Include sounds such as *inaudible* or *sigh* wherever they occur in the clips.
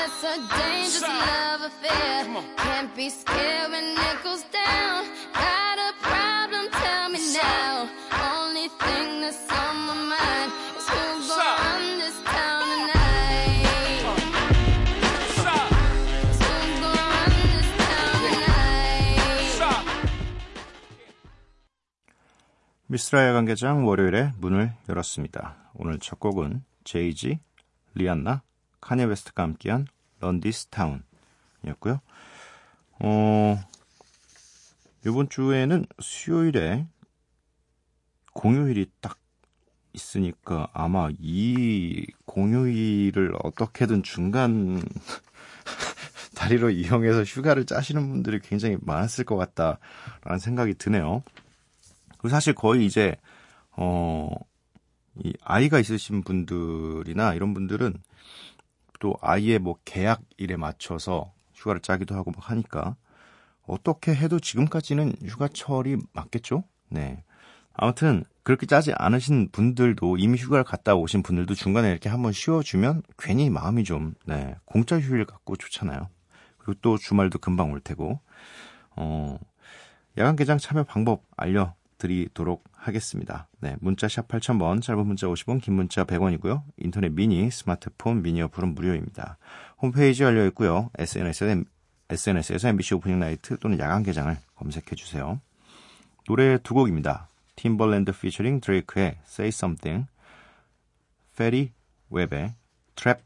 It's a dangerous love affair. Can't be scared when it goes down. Got a problem? Tell me now. Only thing that's on my mind is who's gonna run this town tonight. Stop, Who's gonna run this town tonight? stop. 미스라 야간개장 월요일에 문을 열었습니다. 오늘 첫 곡은 제이지, 리안나, 카니 웨스트가 함께한 Run This Town이었고요. 어, 이번 주에는 수요일에 공휴일이 딱 있으니까 아마 이 공휴일을 어떻게든 중간 *laughs* 다리로 이용해서 휴가를 짜시는 분들이 굉장히 많았을 것 같다라는 생각이 드네요. 그리고 사실 거의 이제 어, 이 아이가 있으신 분들이나 이런 분들은 또 아이의 뭐 계약 일에 맞춰서 휴가를 짜기도 하고 막 하니까 어떻게 해도 지금까지는 휴가철이 맞겠죠? 네. 아무튼 그렇게 짜지 않으신 분들도 이미 휴가를 갔다 오신 분들도 중간에 이렇게 한번 쉬어주면 괜히 마음이 좀 네, 공짜 휴일 같고 좋잖아요. 그리고 또 주말도 금방 올 테고 어, 야간 개장 참여 방법 알려 드리도록 하겠습니다. 네, 문자 샵 8000번, 짧은 문자 50원, 긴 문자 100원이고요. 인터넷 미니, 스마트폰, 미니 어플은 무료입니다. 홈페이지 열려 있고요. SNS에, SNS에서 MBC Opening Night 또는 야간 개장을 검색해 주세요. 노래 두 곡입니다. 팀벌랜드 피처링 드레이크의 Say Something, Fetty Wap의 Trap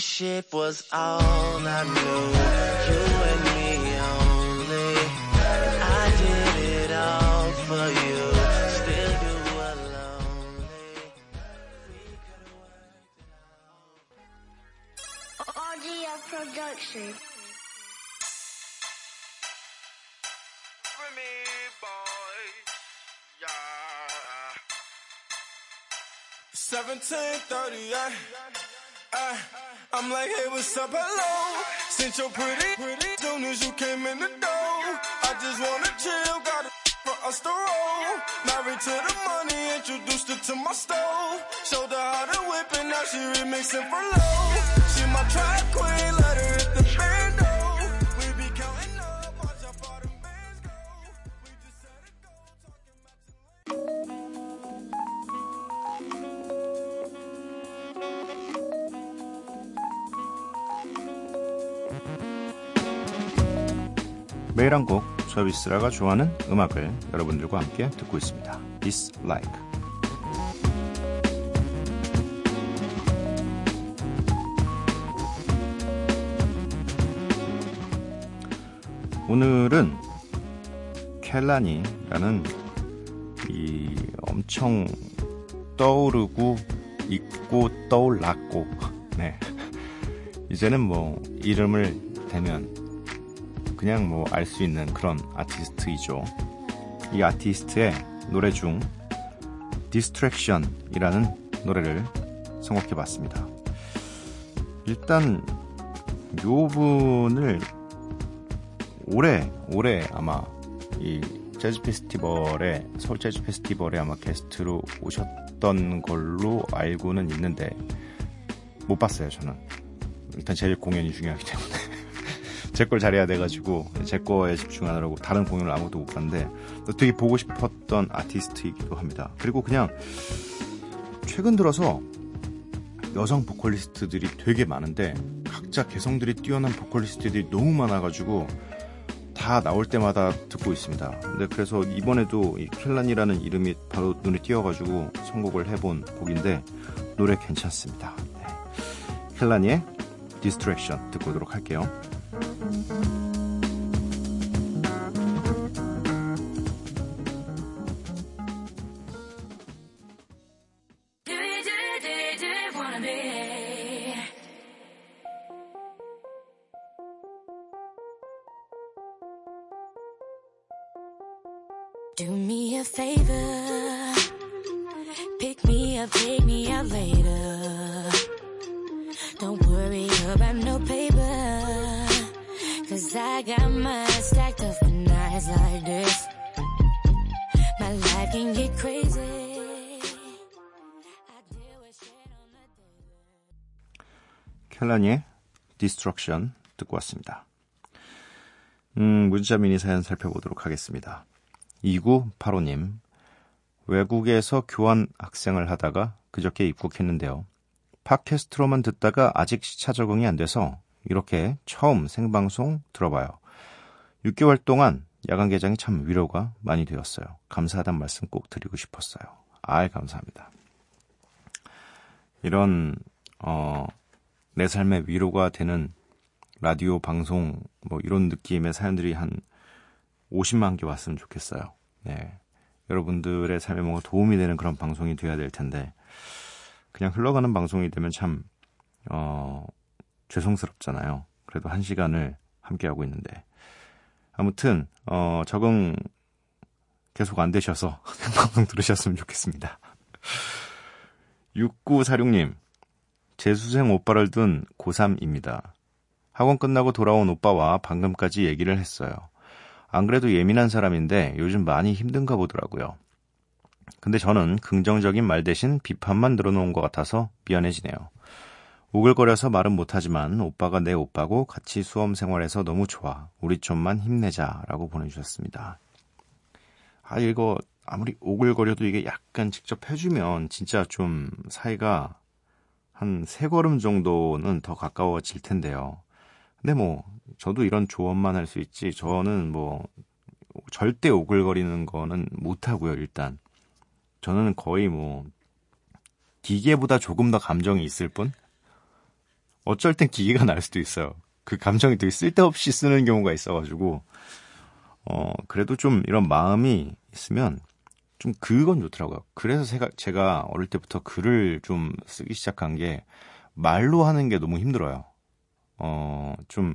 퀸. This was all I knew. You and me only. I did it all for you. Still you were lonely. Audio production. For me, boy. Yeah. 1738. Uh, I'm like, hey, what's up, hello? Since you're pretty, pretty, soon as you came in the door. I just wanna chill, got a for us to roll. Married to the money, introduced her to my stove. Showed her how to whip it, now she remixing for low. She my track queen, let her hit the 매일 한 곡, 서비스라가 좋아하는 음악을 여러분들과 함께 듣고 있습니다. Dislike. 오늘은 켈라니라는 이 엄청 떠오르고 있고 떠올랐고 네 이제는 뭐 이름을 대면 그냥 뭐 알 수 있는 그런 아티스트이죠. 이 아티스트의 노래 중 Distraction이라는 노래를 선곡해 봤습니다. 일단 요 분을 올해 올해 아마 이 재즈 페스티벌에 서울 재즈 페스티벌에 아마 게스트로 오셨던 걸로 알고는 있는데 못 봤어요 저는 일단 제 공연이 중요하기 때문에 *laughs* 제 걸 잘해야 돼가지고 제 거에 집중하느라고 다른 공연을 아무것도 못 봤는데 되게 보고 싶었던 아티스트이기도 합니다. 그리고 그냥 최근 들어서 여성 보컬리스트들이 되게 많은데 각자 개성들이 뛰어난 보컬리스트들이 너무 많아가지고 다 나올 때마다 듣고 있습니다. 근데 그래서 이번에도 이 켈란이라는 이름이 바로 눈에 띄어가지고 선곡을 해본 곡인데 노래 괜찮습니다. 네. 켈란이의 Distraction 듣고 오도록 할게요. 켈라니의 Destruction 듣고 왔습니다. 음, 문자 미니 사연 살펴보도록 하겠습니다. 2985님, 외국에서 교환 학생을 하다가 그저께 입국했는데요. 팟캐스트로만 듣다가 아직 시차 적응이 안 돼서 이렇게 처음 생방송 들어봐요. 6개월 동안 야간 개장이 참 위로가 많이 되었어요. 감사하단 말씀 꼭 드리고 싶었어요. 아이, 감사합니다. 이런, 어, 내 삶의 위로가 되는 라디오 방송 뭐 이런 느낌의 사연들이 한 50만 개 왔으면 좋겠어요. 네. 여러분들의 삶에 뭔가 도움이 되는 그런 방송이 돼야 될 텐데 그냥 흘러가는 방송이 되면 참 어, 죄송스럽잖아요. 그래도 한 시간을 함께 하고 있는데 아무튼 어, 적응 계속 안 되셔서 *laughs* 방송 들으셨으면 좋겠습니다. 6946님 재수생 오빠를 둔 고3입니다. 학원 끝나고 돌아온 오빠와 방금까지 얘기를 했어요. 안 그래도 예민한 사람인데 요즘 많이 힘든가 보더라고요. 근데 저는 긍정적인 말 대신 비판만 늘어놓은 것 같아서 미안해지네요. 오글거려서 말은 못하지만 오빠가 내 오빠고 같이 수험 생활해서 너무 좋아. 우리 좀만 힘내자. 라고 보내주셨습니다. 아, 이거 아무리 오글거려도 이게 약간 직접 해주면 진짜 좀 사이가 한 세 걸음 정도는 더 가까워질 텐데요. 근데 뭐 저도 이런 조언만 할 수 있지 저는 뭐 절대 오글거리는 거는 못 하고요 일단 저는 거의 뭐 기계보다 조금 더 감정이 있을 뿐 어쩔 땐 기계가 날 수도 있어요 그 감정이 되게 쓸데없이 쓰는 경우가 있어가지고 어 그래도 좀 이런 마음이 있으면 좀 그건 좋더라고요 그래서 제가 제가 어릴 때부터 글을 좀 쓰기 시작한 게 말로 하는 게 너무 힘들어요 어, 좀,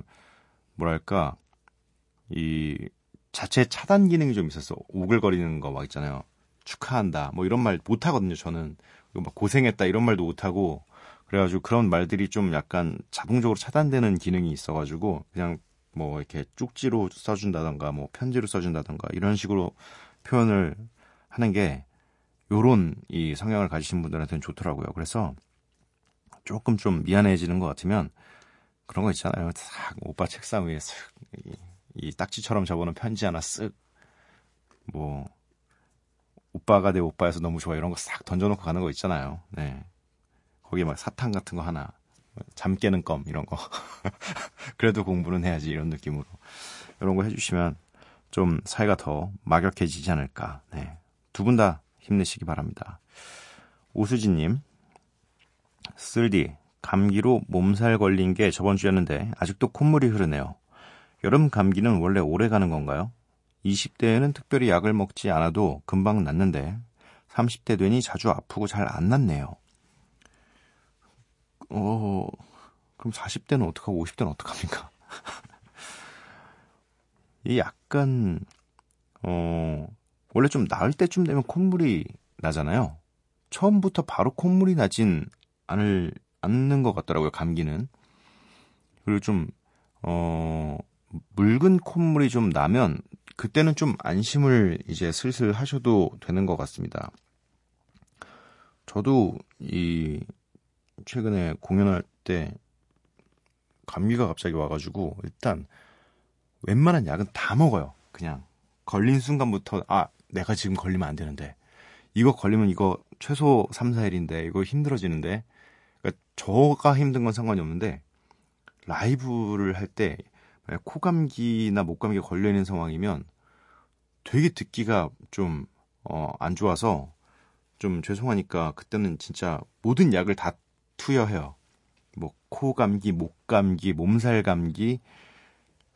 뭐랄까, 이, 자체 차단 기능이 좀 있었어. 오글거리는 거 막 있잖아요. 축하한다. 뭐 이런 말 못 하거든요, 저는. 막 고생했다 이런 말도 못 하고, 그래가지고 그런 말들이 좀 약간 자동적으로 차단되는 기능이 있어가지고, 그냥 뭐 이렇게 쪽지로 써준다던가, 뭐 편지로 써준다던가, 이런 식으로 표현을 하는 게, 요런 이 성향을 가지신 분들한테는 좋더라고요. 그래서 조금 좀 미안해지는 것 같으면, 그런 거 있잖아요. 싹 오빠 책상 위에 쓱, 이, 이 딱지처럼 적어놓은 편지 하나 쓱, 뭐, 오빠가 내 오빠여서 너무 좋아 이런 거 싹 던져놓고 가는 거 있잖아요. 네. 거기에 막 사탕 같은 거 하나, 잠 깨는 껌 이런 거. *laughs* 그래도 공부는 해야지 이런 느낌으로 이런 거 해주시면 좀 사이가 더 막역해지지 않을까. 네. 두 분 다 힘내시기 바랍니다. 오수진님, 쓸디 감기로 몸살 걸린 게 저번 주였는데 아직도 콧물이 흐르네요. 여름 감기는 원래 오래 가는 건가요? 20대에는 특별히 약을 먹지 않아도 금방 낫는데 30대 되니 자주 아프고 잘 안 낫네요. 어, 그럼 40대는 어떡하고 50대는 어떡합니까? *laughs* 이 약간 어 원래 좀 나을 때쯤 되면 콧물이 나잖아요. 처음부터 바로 콧물이 나진 않을 않는 것 같더라고요, 감기는. 그리고 좀, 어, 묽은 콧물이 좀 나면, 그때는 좀 안심을 이제 슬슬 하셔도 되는 것 같습니다. 저도 이, 최근에 공연할 때, 감기가 갑자기 와가지고, 일단, 웬만한 약은 다 먹어요. 그냥. 걸린 순간부터, 아, 내가 지금 걸리면 안 되는데. 이거 걸리면 이거 최소 3, 4일인데, 이거 힘들어지는데, 그러니까 저가 힘든 건 상관이 없는데 라이브를 할 때 코감기나 목감기가 걸려 있는 상황이면 되게 듣기가 좀 어, 안 좋아서 좀 죄송하니까 그때는 진짜 모든 약을 다 투여해요. 뭐 코감기, 목감기, 몸살 감기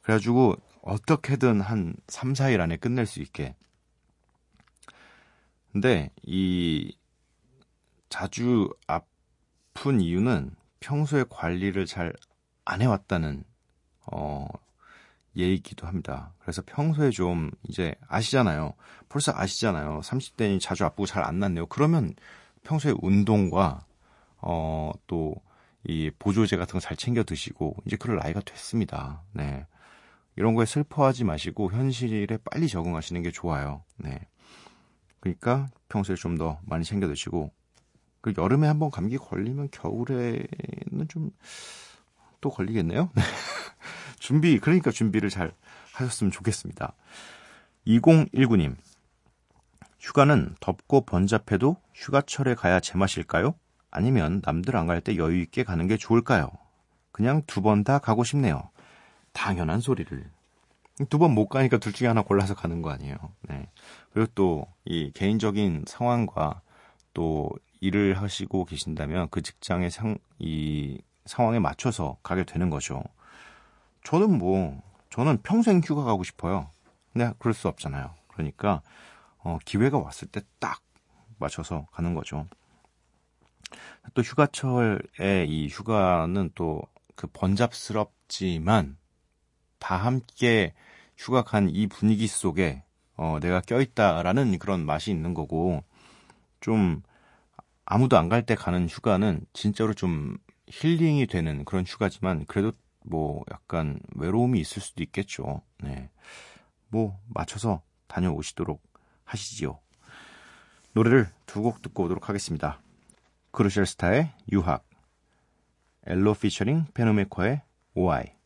그래가지고 어떻게든 한 3, 4일 안에 끝낼 수 있게. 근데 이 자주 앞 아픈 이유는 평소에 관리를 잘 안 해왔다는 어, 예이기도 합니다. 그래서 평소에 좀 이제 아시잖아요. 벌써 아시잖아요. 30대니 자주 아프고 잘 안 낫네요. 그러면 평소에 운동과 어, 또 이 보조제 같은 거 잘 챙겨 드시고 이제 그럴 나이가 됐습니다. 네. 이런 거에 슬퍼하지 마시고 현실에 빨리 적응하시는 게 좋아요. 네. 그러니까 평소에 좀 더 많이 챙겨 드시고 그 여름에 한번 감기 걸리면 겨울에는 좀 또 걸리겠네요. *laughs* 준비 그러니까 준비를 잘 하셨으면 좋겠습니다. 2019님 휴가는 덥고 번잡해도 휴가철에 가야 제맛일까요? 아니면 남들 안 갈 때 여유 있게 가는 게 좋을까요? 그냥 두 번 다 가고 싶네요. 당연한 소리를. 두 번 못 가니까 둘 중에 하나 골라서 가는 거 아니에요. 네. 그리고 또 이 개인적인 상황과 또 일을 하시고 계신다면 그 직장의 상, 이 상황에 맞춰서 가게 되는 거죠. 저는 뭐, 저는 평생 휴가 가고 싶어요. 근데 그럴 수 없잖아요. 그러니까, 어, 기회가 왔을 때 딱 맞춰서 가는 거죠. 또 휴가철에 이 휴가는 또 그 번잡스럽지만 다 함께 휴가 간이 분위기 속에 어, 내가 껴있다라는 그런 맛이 있는 거고 좀 아무도 안 갈 때 가는 휴가는 진짜로 좀 healing이 되는 그런 휴가지만 그래도 뭐 약간 외로움이 있을 수도 있겠죠. 네. 뭐 맞춰서 다녀오시도록 하시지요. 노래를 두 곡 듣고 오도록 하겠습니다. 크루셜 스타의 유학, 엘로 피처링 페노메커의 오아이.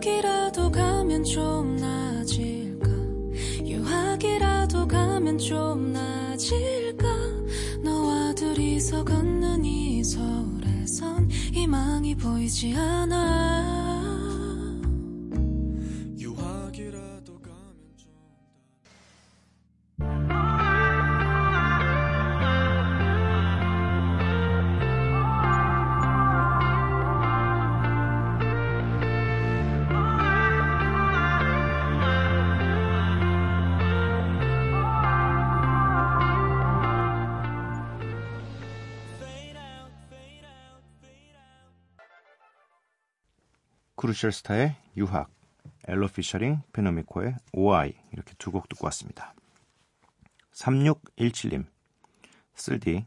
유학이라도 가면 좀 나아질까? 유학이라도 가면 좀 나아질까? 너와 둘이서 걷는 이 서울에선 희망이 보이지 않아 크루셜 스타의 유학, 엘로 피처링 페노메코의 오아이 이렇게 두 곡 듣고 왔습니다. 3617님 쓸디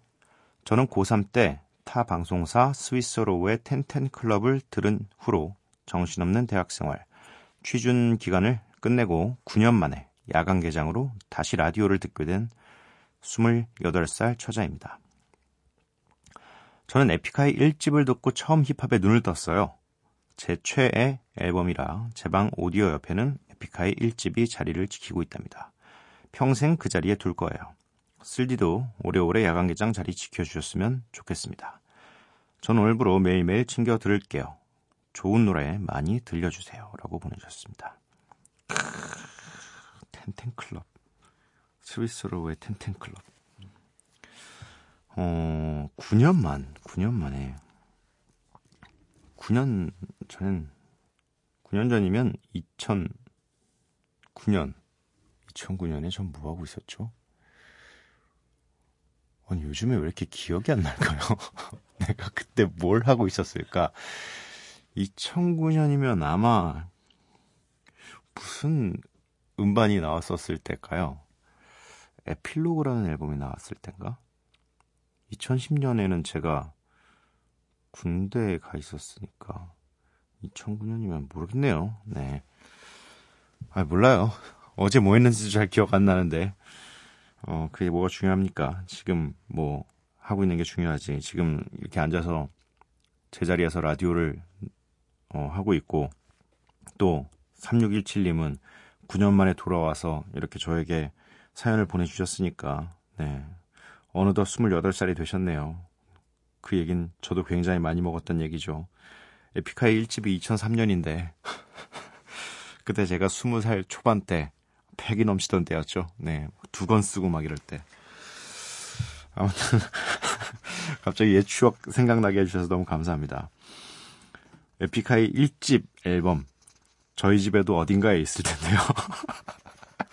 저는 고3 때 타 방송사 스윗소로우의 텐텐 클럽을 들은 후로 정신없는 대학생활 취준 기간을 끝내고 9년 만에 야간 개장으로 다시 라디오를 듣게 된 28살 처자입니다. 저는 에픽하이 1집을 듣고 처음 힙합에 눈을 떴어요. 제 최애 앨범이라 제방 오디오 옆에는 에픽하이 1집이 자리를 지키고 있답니다. 평생 그 자리에 둘 거예요. 쓸디도 오래오래 야간 개장 자리 지켜주셨으면 좋겠습니다. 전 오늘부로 매일매일 챙겨 들을게요. 좋은 노래 많이 들려주세요. 라고 보내주셨습니다. 텐텐클럽. 스위스로의 텐텐클럽. 어, 9년 만, 9년 만에 9년 전엔 9년 전이면 2009년 2009년에 전 뭐 하고 있었죠? 아니 요즘에 왜 이렇게 기억이 안 날까요? *laughs* 내가 그때 뭘 하고 있었을까? 2009년이면 아마 무슨 음반이 나왔었을 때일까요? 에필로그라는 앨범이 나왔을 때인가? 2010년에는 제가 군대에 가 있었으니까 2009년이면 모르겠네요. 네. 아 몰라요. 어제 뭐 했는지도 잘 기억 안 나는데 어 그게 뭐가 중요합니까? 지금 뭐 하고 있는 게 중요하지. 지금 이렇게 앉아서 제자리에서 라디오를 어, 하고 있고 또 3617님은 9년 만에 돌아와서 이렇게 저에게 사연을 보내주셨으니까 네 어느덧 28살이 되셨네요. 그 얘긴 저도 굉장히 많이 먹었던 얘기죠. 에픽하이 1집이 2003년인데 *laughs* 그때 제가 20살 초반 때 팩이 넘치던 때였죠. 네. 두 권 쓰고 막 이럴 때. 아무튼 *laughs* 갑자기 옛 추억 생각나게 해주셔서 너무 감사합니다. 에픽하이 1집 앨범 저희 집에도 어딘가에 있을 텐데요. *laughs*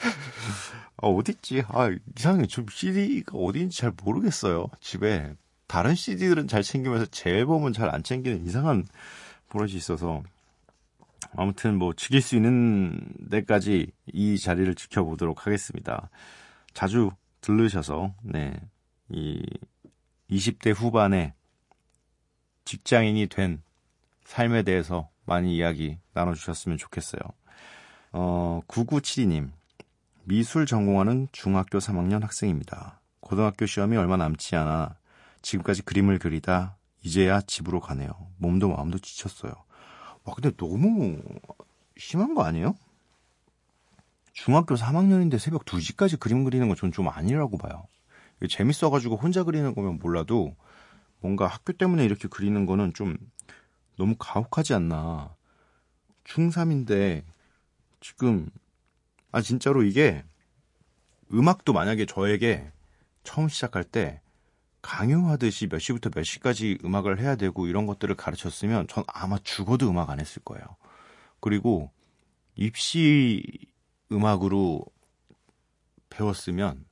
아, 어딨지? 아, 이상해. 좀 CD가 어딘지 잘 모르겠어요. 집에. 다른 CD들은 잘 챙기면서 제 앨범은 잘 안 챙기는 이상한 버릇이 있어서. 아무튼 뭐, 즐길 수 있는 데까지 이 자리를 지켜보도록 하겠습니다. 자주 들르셔서, 네. 이 20대 후반에 직장인이 된 삶에 대해서 많이 이야기 나눠주셨으면 좋겠어요. 어, 9972님. 미술 전공하는 중학교 3학년 학생입니다. 고등학교 시험이 얼마 남지 않아 지금까지 그림을 그리다 이제야 집으로 가네요. 몸도 마음도 지쳤어요. 와, 근데 너무 심한 거 아니에요? 중학교 3학년인데 새벽 2시까지 그림 그리는 건 전 좀 아니라고 봐요. 재밌어가지고 혼자 그리는 거면 몰라도 뭔가 학교 때문에 이렇게 그리는 거는 좀 너무 가혹하지 않나. 중3인데 지금 아 진짜로 이게 음악도 만약에 저에게 처음 시작할 때 강요하듯이 몇 시부터 몇 시까지 음악을 해야 되고 이런 것들을 가르쳤으면 전 아마 죽어도 음악 안 했을 거예요. 그리고 입시 음악으로 배웠으면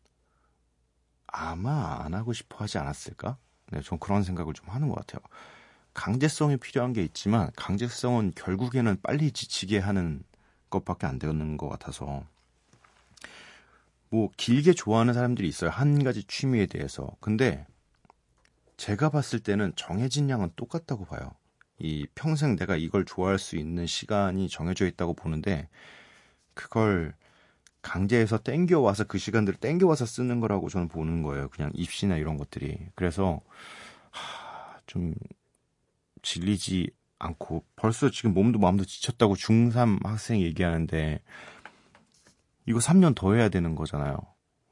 아마 안 하고 싶어 하지 않았을까? 네, 전 그런 생각을 좀 하는 것 같아요. 강제성이 필요한 게 있지만 강제성은 결국에는 빨리 지치게 하는 것밖에 안 되는 것 같아서 뭐 길게 좋아하는 사람들이 있어요. 한 가지 취미에 대해서. 근데 제가 봤을 때는 정해진 양은 똑같다고 봐요. 이 평생 내가 이걸 좋아할 수 있는 시간이 정해져 있다고 보는데 그걸 강제해서 땡겨와서 그 시간들을 땡겨와서 쓰는 거라고 저는 보는 거예요. 그냥 입시나 이런 것들이. 그래서 하, 좀 질리지 않고 벌써 지금 몸도 마음도 지쳤다고 중3 학생이 얘기하는데 이거 3년 더 해야 되는 거잖아요.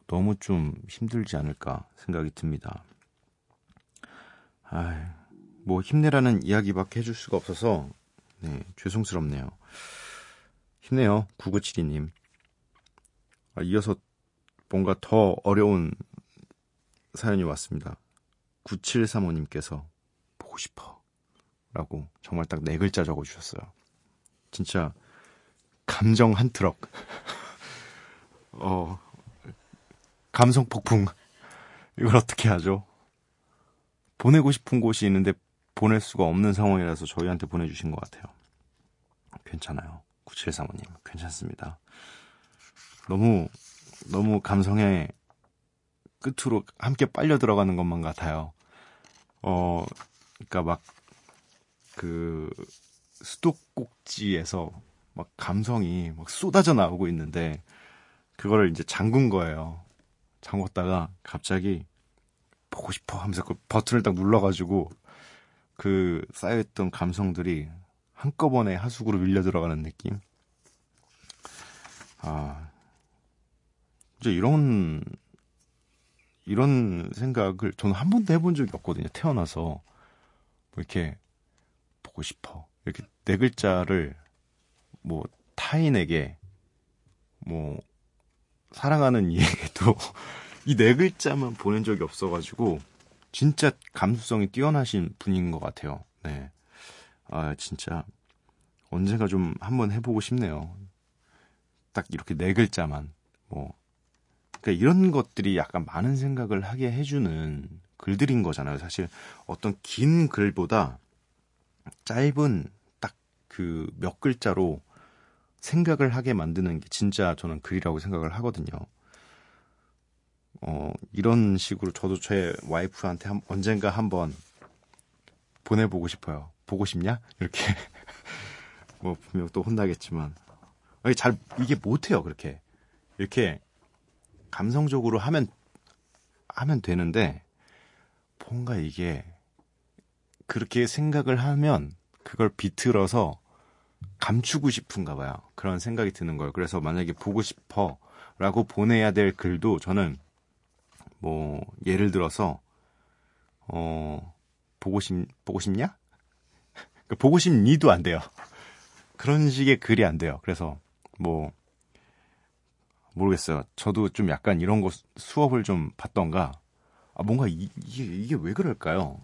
너무 좀 힘들지 않을까 생각이 듭니다. 아, 뭐 힘내라는 이야기밖에 해줄 수가 없어서 네, 죄송스럽네요. 힘내요, 9972님. 아, 이어서 뭔가 더 어려운 사연이 왔습니다. 9735님께서 보고 싶어. 라고 정말 딱 네 글자 적어주셨어요. 진짜 감정 한 트럭. *laughs* 어, 감성 폭풍. 이걸 어떻게 하죠? 보내고 싶은 곳이 있는데 보낼 수가 없는 상황이라서 저희한테 보내주신 것 같아요. 괜찮아요. 9735님, 괜찮습니다. 너무, 너무 감성의 끝으로 함께 빨려 들어가는 것만 같아요. 어, 그니까 막, 그, 수도꼭지에서 막 감성이 막 쏟아져 나오고 있는데, 그거를 이제 잠근 거예요. 잠궜다가 갑자기 보고 싶어 하면서 그 버튼을 딱 눌러가지고 그 쌓여있던 감성들이 한꺼번에 하수구로 밀려 들어가는 느낌. 아, 이제 이런 이런 생각을 저는 한 번도 해본 적이 없거든요. 태어나서 뭐 이렇게 보고 싶어 이렇게 네 글자를 뭐 타인에게 뭐 사랑하는 이에게도 이 네 글자만 보낸 적이 없어가지고 진짜 감수성이 뛰어나신 분인 것 같아요. 네, 아 진짜 언젠가 좀 한번 해보고 싶네요. 딱 이렇게 네 글자만 뭐 그러니까 이런 것들이 약간 많은 생각을 하게 해주는 글들인 거잖아요. 사실 어떤 긴 글보다 짧은 딱 그 몇 글자로 생각을 하게 만드는 게 진짜 저는 글이라고 생각을 하거든요. 어, 이런 식으로 저도 제 와이프한테 한, 언젠가 한번 보내보고 싶어요. 보고 싶냐? 이렇게. *laughs* 뭐, 분명 또 혼나겠지만. 잘, 이게 못해요, 그렇게. 이렇게, 감성적으로 하면, 하면 되는데, 뭔가 이게, 그렇게 생각을 하면, 그걸 비틀어서, 감추고 싶은가 봐요. 그런 생각이 드는 거예요. 그래서 만약에 보고 싶어 라고 보내야 될 글도 저는 뭐 예를 들어서 어 보고 싶 보고 싶냐? 그러니까 보고 싶니도 안 돼요. 그런 식의 글이 안 돼요. 그래서 뭐 모르겠어요. 저도 좀 약간 이런 거 수업을 좀 받던가 아 뭔가 이, 이게 이게 왜 그럴까요?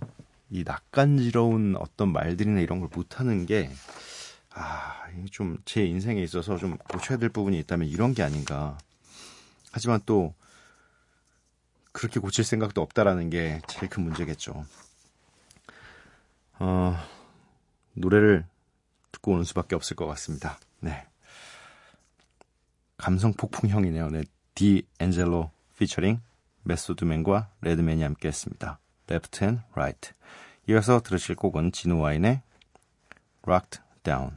이 낯간지러운 어떤 말들이나 이런 걸 못하는 게, 아, 좀 제 인생에 있어서 좀 고쳐야 될 부분이 있다면 이런 게 아닌가. 하지만 또, 그렇게 고칠 생각도 없다라는 게 제일 큰 문제겠죠. 어, 노래를 듣고 오는 수밖에 없을 것 같습니다. 네. 감성 폭풍형이네요. 네. 디 엔젤로 피처링 메소드맨과 레드맨이 함께 했습니다. Left and Right. 이어서 들으실 곡은 진우 와인의 Rocked Down.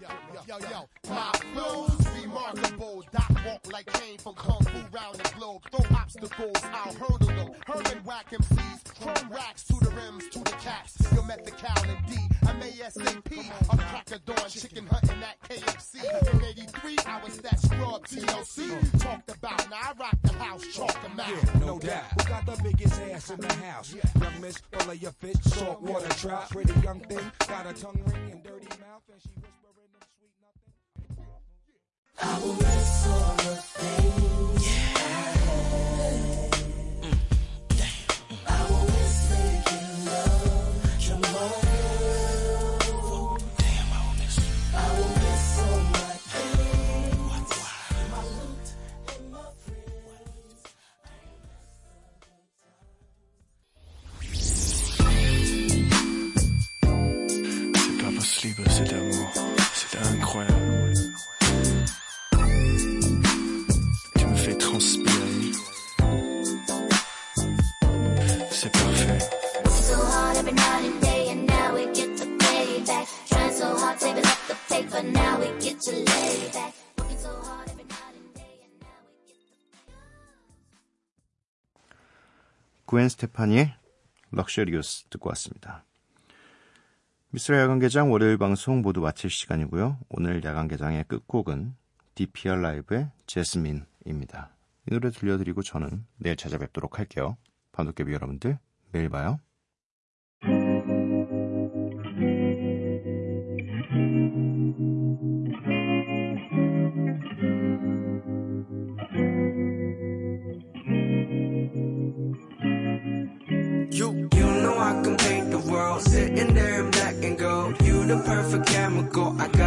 yo, yo, yo, yo. My flows remarkable. Doc walk like Kane from Kung Fu round the globe. Throw obstacles, I'll hurdle them. Herman whack MCs, chrome racks to the rims, to the caps. Yo, met the cow and D. I'm ASAP. I'm cracker dawn, chicken hunting at KFC. In 83, I was that scrub TLC. Talked about, now I rock the house, chalk them out. No doubt. We got the biggest ass in the house? Yeah. Young miss, full of your fish, salt water trout. Pretty young thing, got a tongue ring and dirty mouth, and she whispering them sweet nothing. I will miss all the things yeah. 구엔 스테파니의 럭셔리우스 듣고 왔습니다. 미스라 야간개장 월요일 방송 모두 마칠 시간이고요. 오늘 야간개장의 끝곡은 DPR 라이브의 제스민입니다. 이 노래 들려드리고 저는 내일 찾아뵙도록 할게요. 밤도깨비 여러분들 매일 봐요. banco acá.